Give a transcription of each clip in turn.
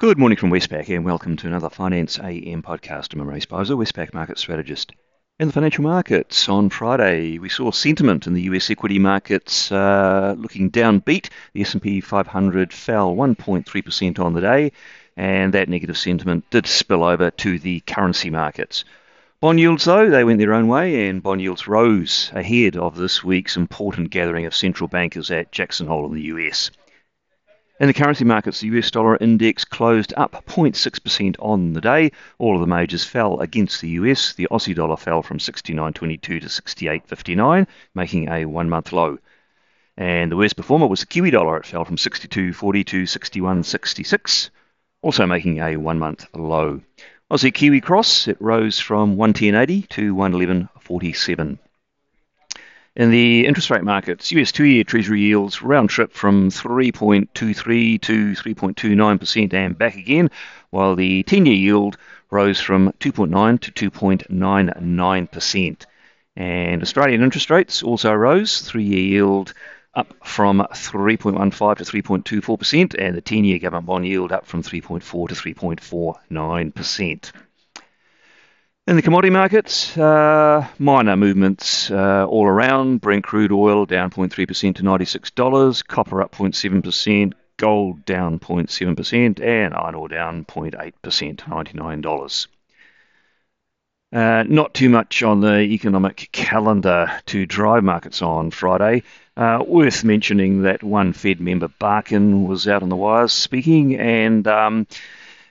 Good morning from Westpac and welcome to another Finance AM podcast. I'm Ray Speizer, Westpac market strategist. In the financial markets on Friday, we saw sentiment in the US equity markets uh, looking downbeat. The S&P 500 fell 1.3% on the day, and that negative sentiment did spill over to the currency markets. Bond yields, though, they went their own way, and bond yields rose ahead of this week's important gathering of central bankers at Jackson Hole in the US. In the currency markets, the US dollar index closed up 0.6% on the day. All of the majors fell against the US. The Aussie dollar fell from 69.22 to 68.59, making a one month low. And the worst performer was the Kiwi dollar. It fell from 62.40 to 61.66, also making a one month low. Aussie Kiwi cross, it rose from 110.80 to 111.47. In the interest rate markets, US two year Treasury yields round trip from 3.23 to 3.29% and back again, while the 10 year yield rose from 2.9 to 2.99%. And Australian interest rates also rose, three year yield up from 3.15 to 3.24%, and the 10 year government bond yield up from 3.4 to 3.49%. In the commodity markets, uh, minor movements uh, all around. Brent crude oil down 0.3% to $96, copper up 0.7%, gold down 0.7%, and iron ore down 0.8% to $99. Uh, not too much on the economic calendar to drive markets on Friday. Uh, worth mentioning that one Fed member, Barkin, was out on the wires speaking, and um,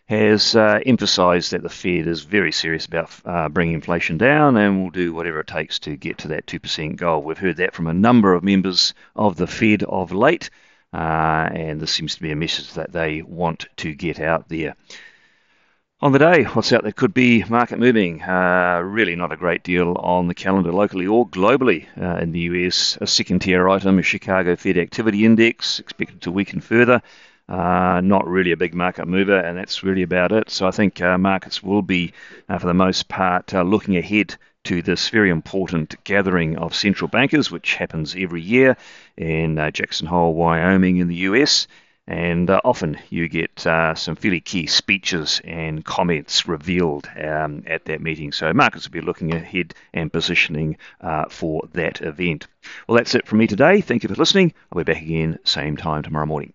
has uh, emphasised that the Fed is very serious about uh, bringing inflation down and will do whatever it takes to get to that 2% goal. We've heard that from a number of members of the Fed of late, uh, and this seems to be a message that they want to get out there. On the day, what's out there could be market moving. Uh, really not a great deal on the calendar locally or globally. Uh, in the US, a second tier item, a Chicago Fed Activity Index, expected to weaken further. Uh, not really a big market mover, and that's really about it. So I think uh, markets will be, uh, for the most part, uh, looking ahead to this very important gathering of central bankers, which happens every year in uh, Jackson Hole, Wyoming, in the US. And often you get some fairly key speeches and comments revealed um, at that meeting. So markets will be looking ahead and positioning for that event. Well, that's it from me today. Thank you for listening. I'll be back again same time tomorrow morning.